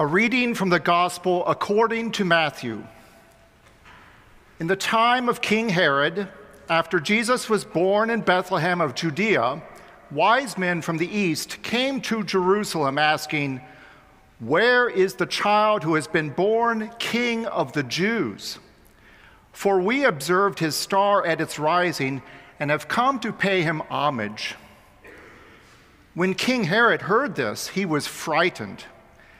A reading from the Gospel according to Matthew. In the time of King Herod, after Jesus was born in Bethlehem of Judea, wise men from the east came to Jerusalem asking, Where is the child who has been born King of the Jews? For we observed his star at its rising and have come to pay him homage. When King Herod heard this, he was frightened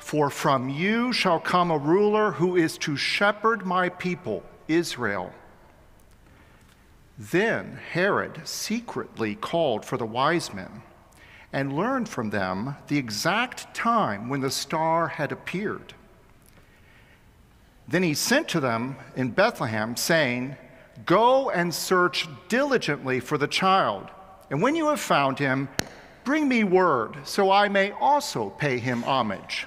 for from you shall come a ruler who is to shepherd my people, Israel. Then Herod secretly called for the wise men and learned from them the exact time when the star had appeared. Then he sent to them in Bethlehem, saying, Go and search diligently for the child, and when you have found him, bring me word, so I may also pay him homage.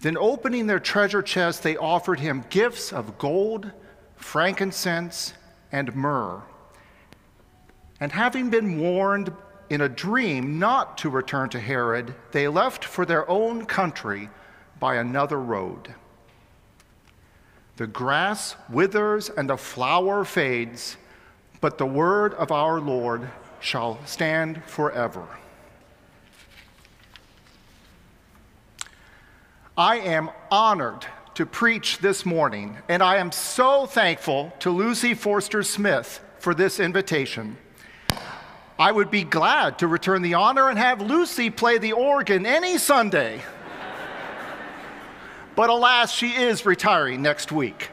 Then, opening their treasure chest, they offered him gifts of gold, frankincense, and myrrh. And having been warned in a dream not to return to Herod, they left for their own country by another road. The grass withers and the flower fades, but the word of our Lord shall stand forever. I am honored to preach this morning, and I am so thankful to Lucy Forster Smith for this invitation. I would be glad to return the honor and have Lucy play the organ any Sunday. but alas, she is retiring next week.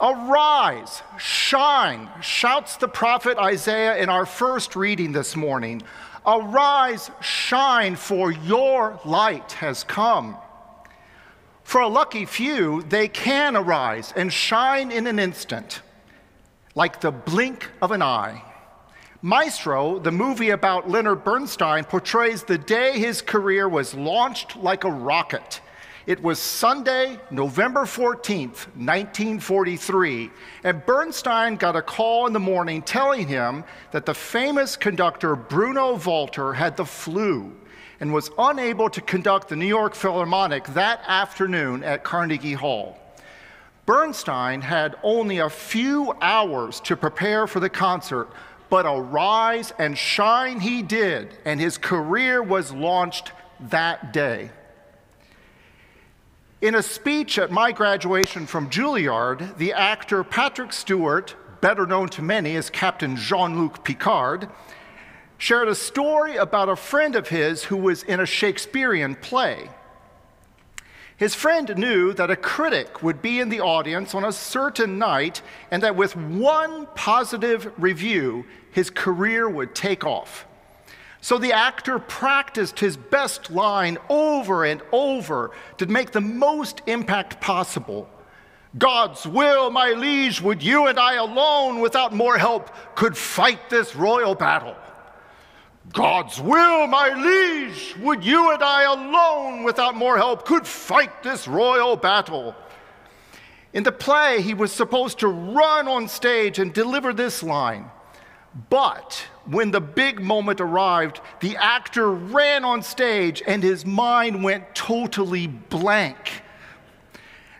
Arise, shine, shouts the prophet Isaiah in our first reading this morning. Arise, shine, for your light has come. For a lucky few, they can arise and shine in an instant, like the blink of an eye. Maestro, the movie about Leonard Bernstein, portrays the day his career was launched like a rocket it was Sunday, November 14th, 1943, and Bernstein got a call in the morning telling him that the famous conductor Bruno Walter had the flu and was unable to conduct the New York Philharmonic that afternoon at Carnegie Hall. Bernstein had only a few hours to prepare for the concert, but arise and shine he did, and his career was launched that day. In a speech at my graduation from Juilliard, the actor Patrick Stewart, better known to many as Captain Jean Luc Picard, shared a story about a friend of his who was in a Shakespearean play. His friend knew that a critic would be in the audience on a certain night and that with one positive review, his career would take off. So the actor practiced his best line over and over to make the most impact possible. God's will, my liege, would you and I alone, without more help, could fight this royal battle. God's will, my liege, would you and I alone, without more help, could fight this royal battle. In the play, he was supposed to run on stage and deliver this line. But when the big moment arrived, the actor ran on stage and his mind went totally blank.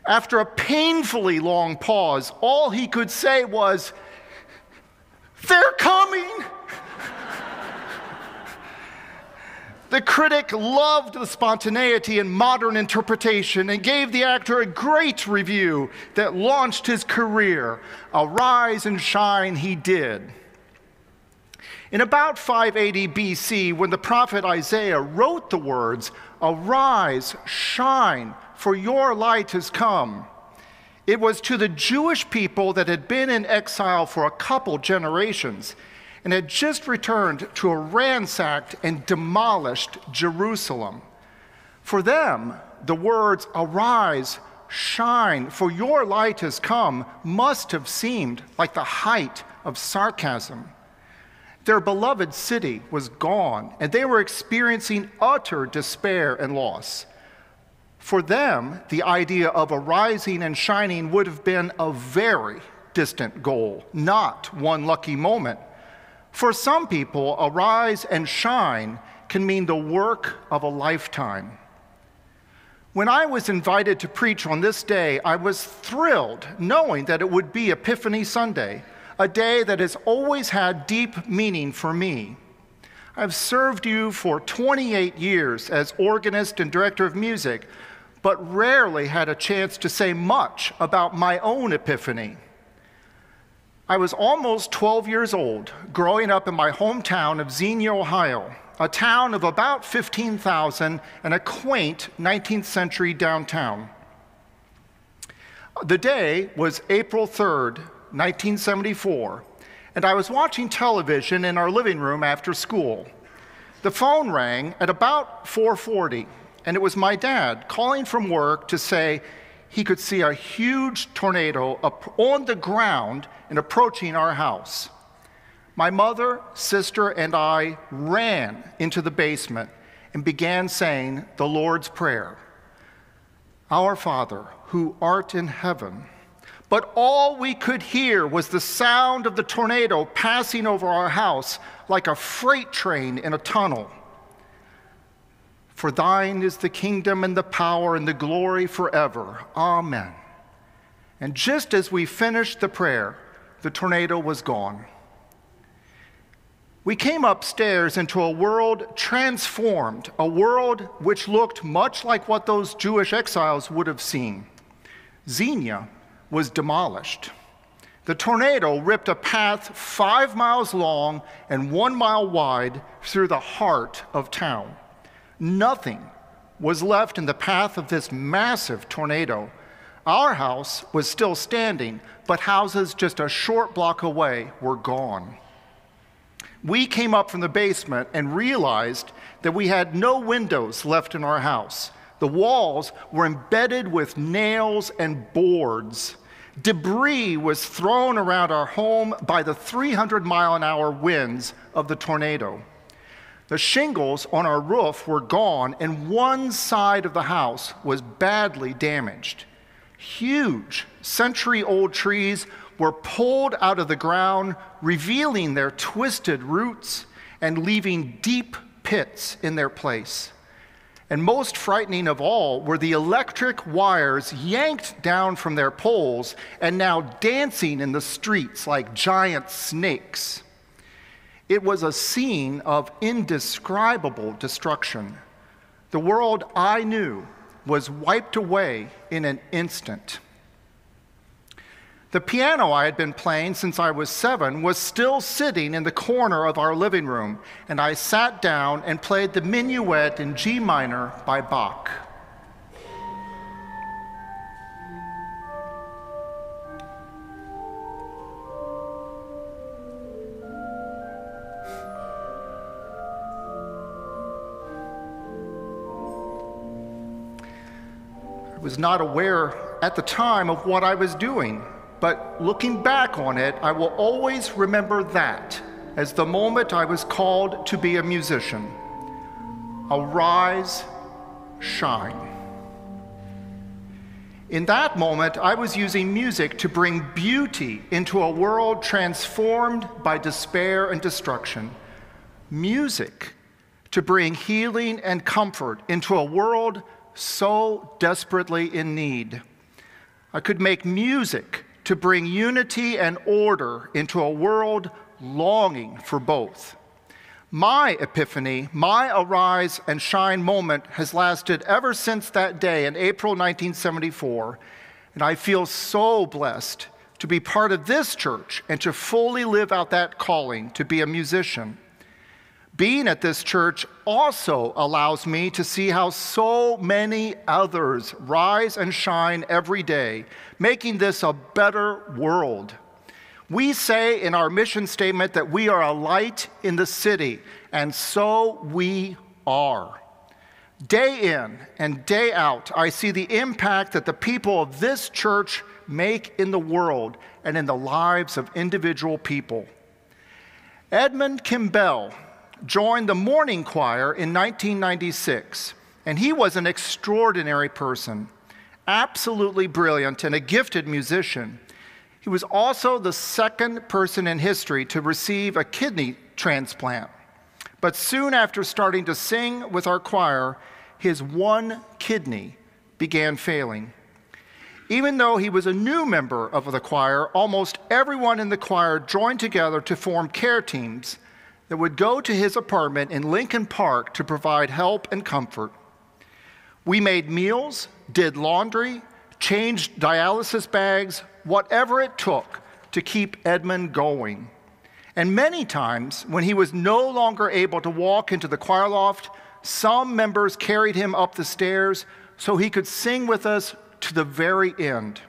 After a painfully long pause, all he could say was, They're coming! The critic loved the spontaneity and modern interpretation and gave the actor a great review that launched his career. Arise and shine, he did. In about 580 BC, when the prophet Isaiah wrote the words, Arise, shine, for your light has come, it was to the Jewish people that had been in exile for a couple generations and had just returned to a ransacked and demolished Jerusalem. For them, the words, Arise, shine, for your light has come, must have seemed like the height of sarcasm. Their beloved city was gone, and they were experiencing utter despair and loss. For them, the idea of arising and shining would have been a very distant goal, not one lucky moment. For some people, arise and shine can mean the work of a lifetime. When I was invited to preach on this day, I was thrilled knowing that it would be Epiphany Sunday, a day that has always had deep meaning for me. I've served you for 28 years as organist and director of music, but rarely had a chance to say much about my own epiphany. I was almost 12 years old, growing up in my hometown of Xenia, Ohio, a town of about 15,000 and a quaint 19th century downtown. The day was April 3rd, 1974, and I was watching television in our living room after school. The phone rang at about 4:40, and it was my dad calling from work to say he could see a huge tornado on the ground and approaching our house. My mother, sister, and I ran into the basement and began saying the Lord's Prayer Our Father, who art in heaven. But all we could hear was the sound of the tornado passing over our house like a freight train in a tunnel. For thine is the kingdom and the power and the glory forever. Amen. And just as we finished the prayer, the tornado was gone. We came upstairs into a world transformed, a world which looked much like what those Jewish exiles would have seen. Xenia was demolished. The tornado ripped a path five miles long and one mile wide through the heart of town. Nothing was left in the path of this massive tornado. Our house was still standing, but houses just a short block away were gone. We came up from the basement and realized that we had no windows left in our house. The walls were embedded with nails and boards. Debris was thrown around our home by the 300 mile an hour winds of the tornado. The shingles on our roof were gone, and one side of the house was badly damaged. Huge, century old trees were pulled out of the ground, revealing their twisted roots and leaving deep pits in their place. And most frightening of all were the electric wires yanked down from their poles and now dancing in the streets like giant snakes. It was a scene of indescribable destruction. The world I knew was wiped away in an instant. The piano I had been playing since I was seven was still sitting in the corner of our living room, and I sat down and played the minuet in G minor by Bach. I was not aware at the time of what I was doing, but looking back on it, I will always remember that as the moment I was called to be a musician. Arise, shine. In that moment, I was using music to bring beauty into a world transformed by despair and destruction. Music to bring healing and comfort into a world so desperately in need. I could make music to bring unity and order into a world longing for both. My epiphany, my arise and shine moment has lasted ever since that day in April 1974, and I feel so blessed to be part of this church and to fully live out that calling to be a musician. Being at this church also allows me to see how so many others rise and shine every day, making this a better world. We say in our mission statement that we are a light in the city, and so we are. Day in and day out, I see the impact that the people of this church make in the world and in the lives of individual people. Edmund Kimbell joined the morning choir in 1996, and he was an extraordinary person, absolutely brilliant, and a gifted musician. He was also the second person in history to receive a kidney transplant. But soon after starting to sing with our choir, his one kidney began failing. Even though he was a new member of the choir, almost everyone in the choir joined together to form care teams that would go to his apartment in Lincoln Park to provide help and comfort. We made meals, did laundry, changed dialysis bags, whatever it took to keep Edmund going. And many times, when he was no longer able to walk into the choir loft, some members carried him up the stairs so he could sing with us to the very end.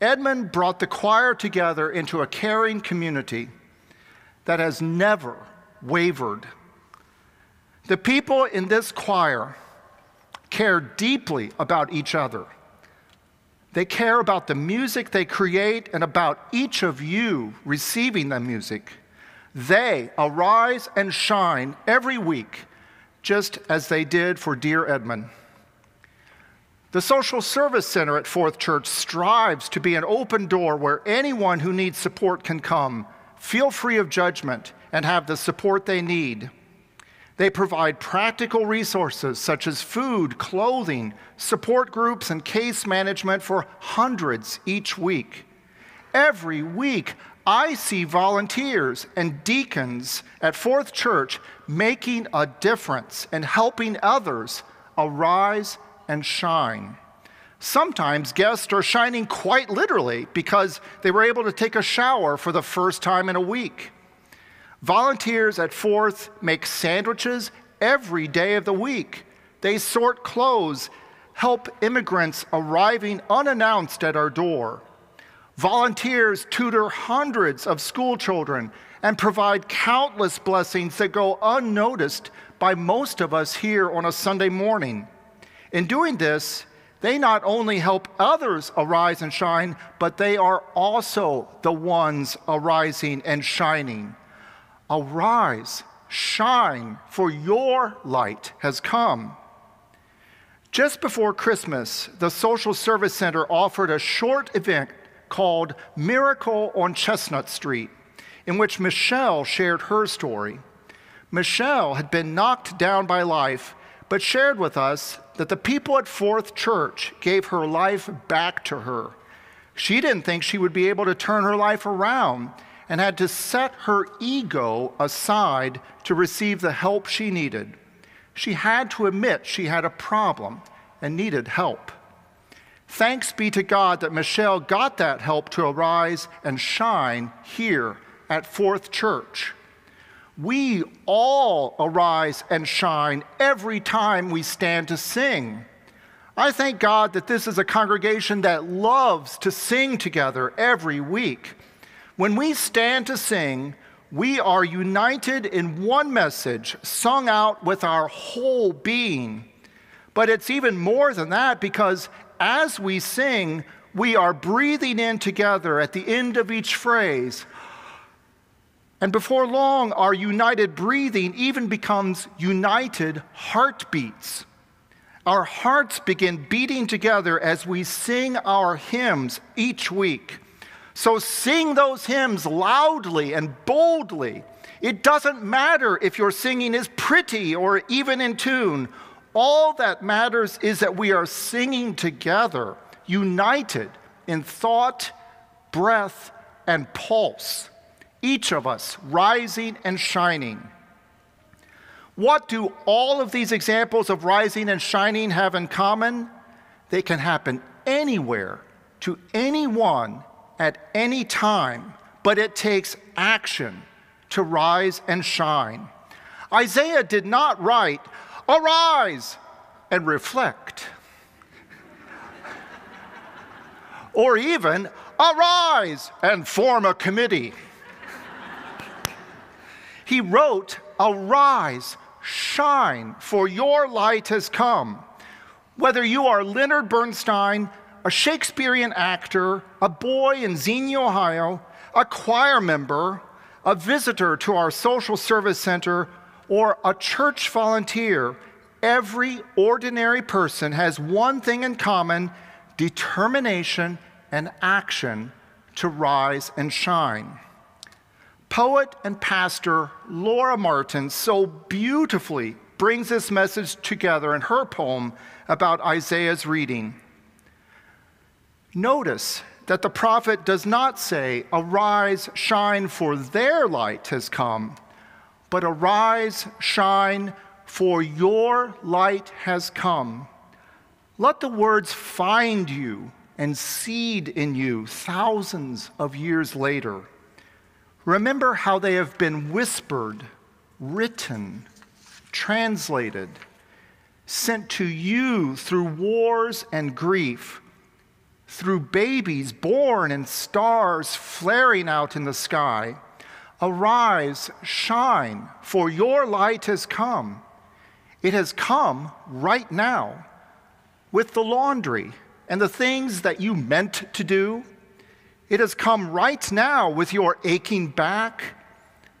Edmund brought the choir together into a caring community that has never wavered. The people in this choir care deeply about each other. They care about the music they create and about each of you receiving the music. They arise and shine every week, just as they did for dear Edmund. The Social Service Center at Fourth Church strives to be an open door where anyone who needs support can come, feel free of judgment, and have the support they need. They provide practical resources such as food, clothing, support groups, and case management for hundreds each week. Every week, I see volunteers and deacons at Fourth Church making a difference and helping others arise and shine. Sometimes guests are shining quite literally because they were able to take a shower for the first time in a week. Volunteers at Fourth make sandwiches every day of the week. They sort clothes, help immigrants arriving unannounced at our door. Volunteers tutor hundreds of school children and provide countless blessings that go unnoticed by most of us here on a Sunday morning. In doing this, they not only help others arise and shine, but they are also the ones arising and shining. Arise, shine, for your light has come. Just before Christmas, the Social Service Center offered a short event called Miracle on Chestnut Street, in which Michelle shared her story. Michelle had been knocked down by life, but shared with us that the people at Fourth Church gave her life back to her. She didn't think she would be able to turn her life around, and had to set her ego aside to receive the help she needed. She had to admit she had a problem and needed help. Thanks be to God that Michelle got that help to arise and shine here at Fourth Church. We all arise and shine every time we stand to sing. I thank God that this is a congregation that loves to sing together every week. When we stand to sing, we are united in one message, sung out with our whole being. But it's even more than that because as we sing, we are breathing in together at the end of each phrase. And before long, our united breathing even becomes united heartbeats. Our hearts begin beating together as we sing our hymns each week. So sing those hymns loudly and boldly. It doesn't matter if your singing is pretty or even in tune. All that matters is that we are singing together, united in thought, breath, and pulse, each of us rising and shining. What do all of these examples of rising and shining have in common? They can happen anywhere to anyone at any time, but it takes action to rise and shine. Isaiah did not write, Arise and reflect, or even, Arise and form a committee. He wrote, Arise, shine, for your light has come. Whether you are Leonard Bernstein, a Shakespearean actor, a boy in Xenia, Ohio, a choir member, a visitor to our social service center, or a church volunteer, every ordinary person has one thing in common determination and action to rise and shine. Poet and pastor Laura Martin so beautifully brings this message together in her poem about Isaiah's reading. Notice that the prophet does not say, Arise, shine, for their light has come, but arise, shine, for your light has come. Let the words find you and seed in you thousands of years later. Remember how they have been whispered, written, translated, sent to you through wars and grief, through babies born and stars flaring out in the sky. Arise, shine, for your light has come. It has come right now with the laundry and the things that you meant to do. It has come right now with your aching back,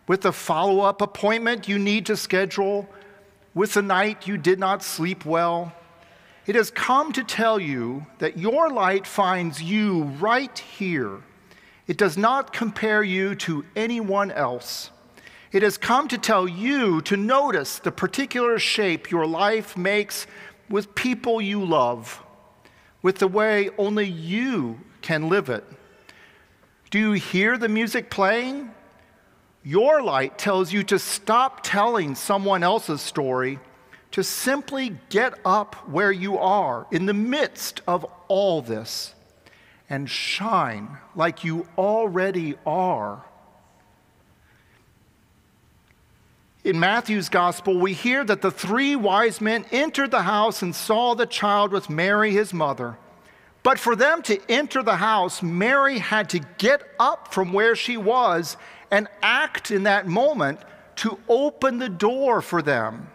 with the follow up appointment you need to schedule, with the night you did not sleep well. It has come to tell you that your light finds you right here. It does not compare you to anyone else. It has come to tell you to notice the particular shape your life makes with people you love, with the way only you can live it. Do you hear the music playing? Your light tells you to stop telling someone else's story, to simply get up where you are in the midst of all this and shine like you already are. In Matthew's gospel, we hear that the three wise men entered the house and saw the child with Mary, his mother. But for them to enter the house, Mary had to get up from where she was and act in that moment to open the door for them.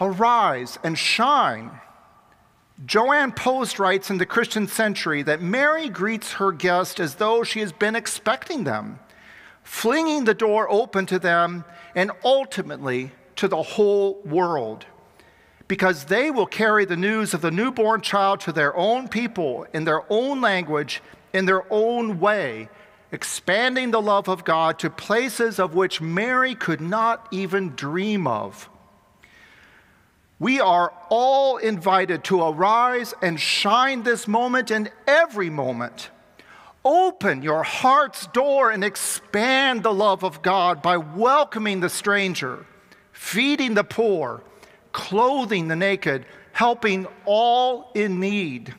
Arise and shine. Joanne Post writes in the Christian Century that Mary greets her guest as though she has been expecting them, flinging the door open to them and ultimately to the whole world because they will carry the news of the newborn child to their own people in their own language, in their own way, expanding the love of God to places of which Mary could not even dream of. We are all invited to arise and shine this moment and every moment. Open your heart's door and expand the love of God by welcoming the stranger, feeding the poor clothing the naked, helping all in need.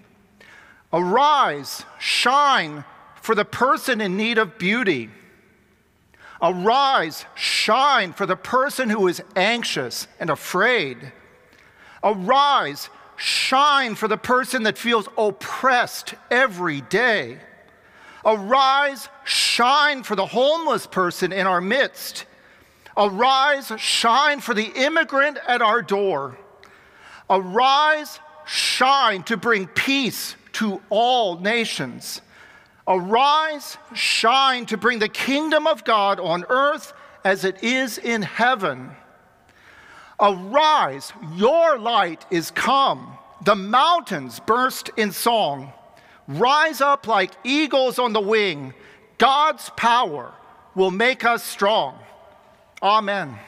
Arise, shine for the person in need of beauty. Arise, shine for the person who is anxious and afraid. Arise, shine for the person that feels oppressed every day. Arise, shine for the homeless person in our midst Arise, shine for the immigrant at our door. Arise, shine to bring peace to all nations. Arise, shine to bring the kingdom of God on earth as it is in heaven. Arise, your light is come. The mountains burst in song. Rise up like eagles on the wing. God's power will make us strong. Amen.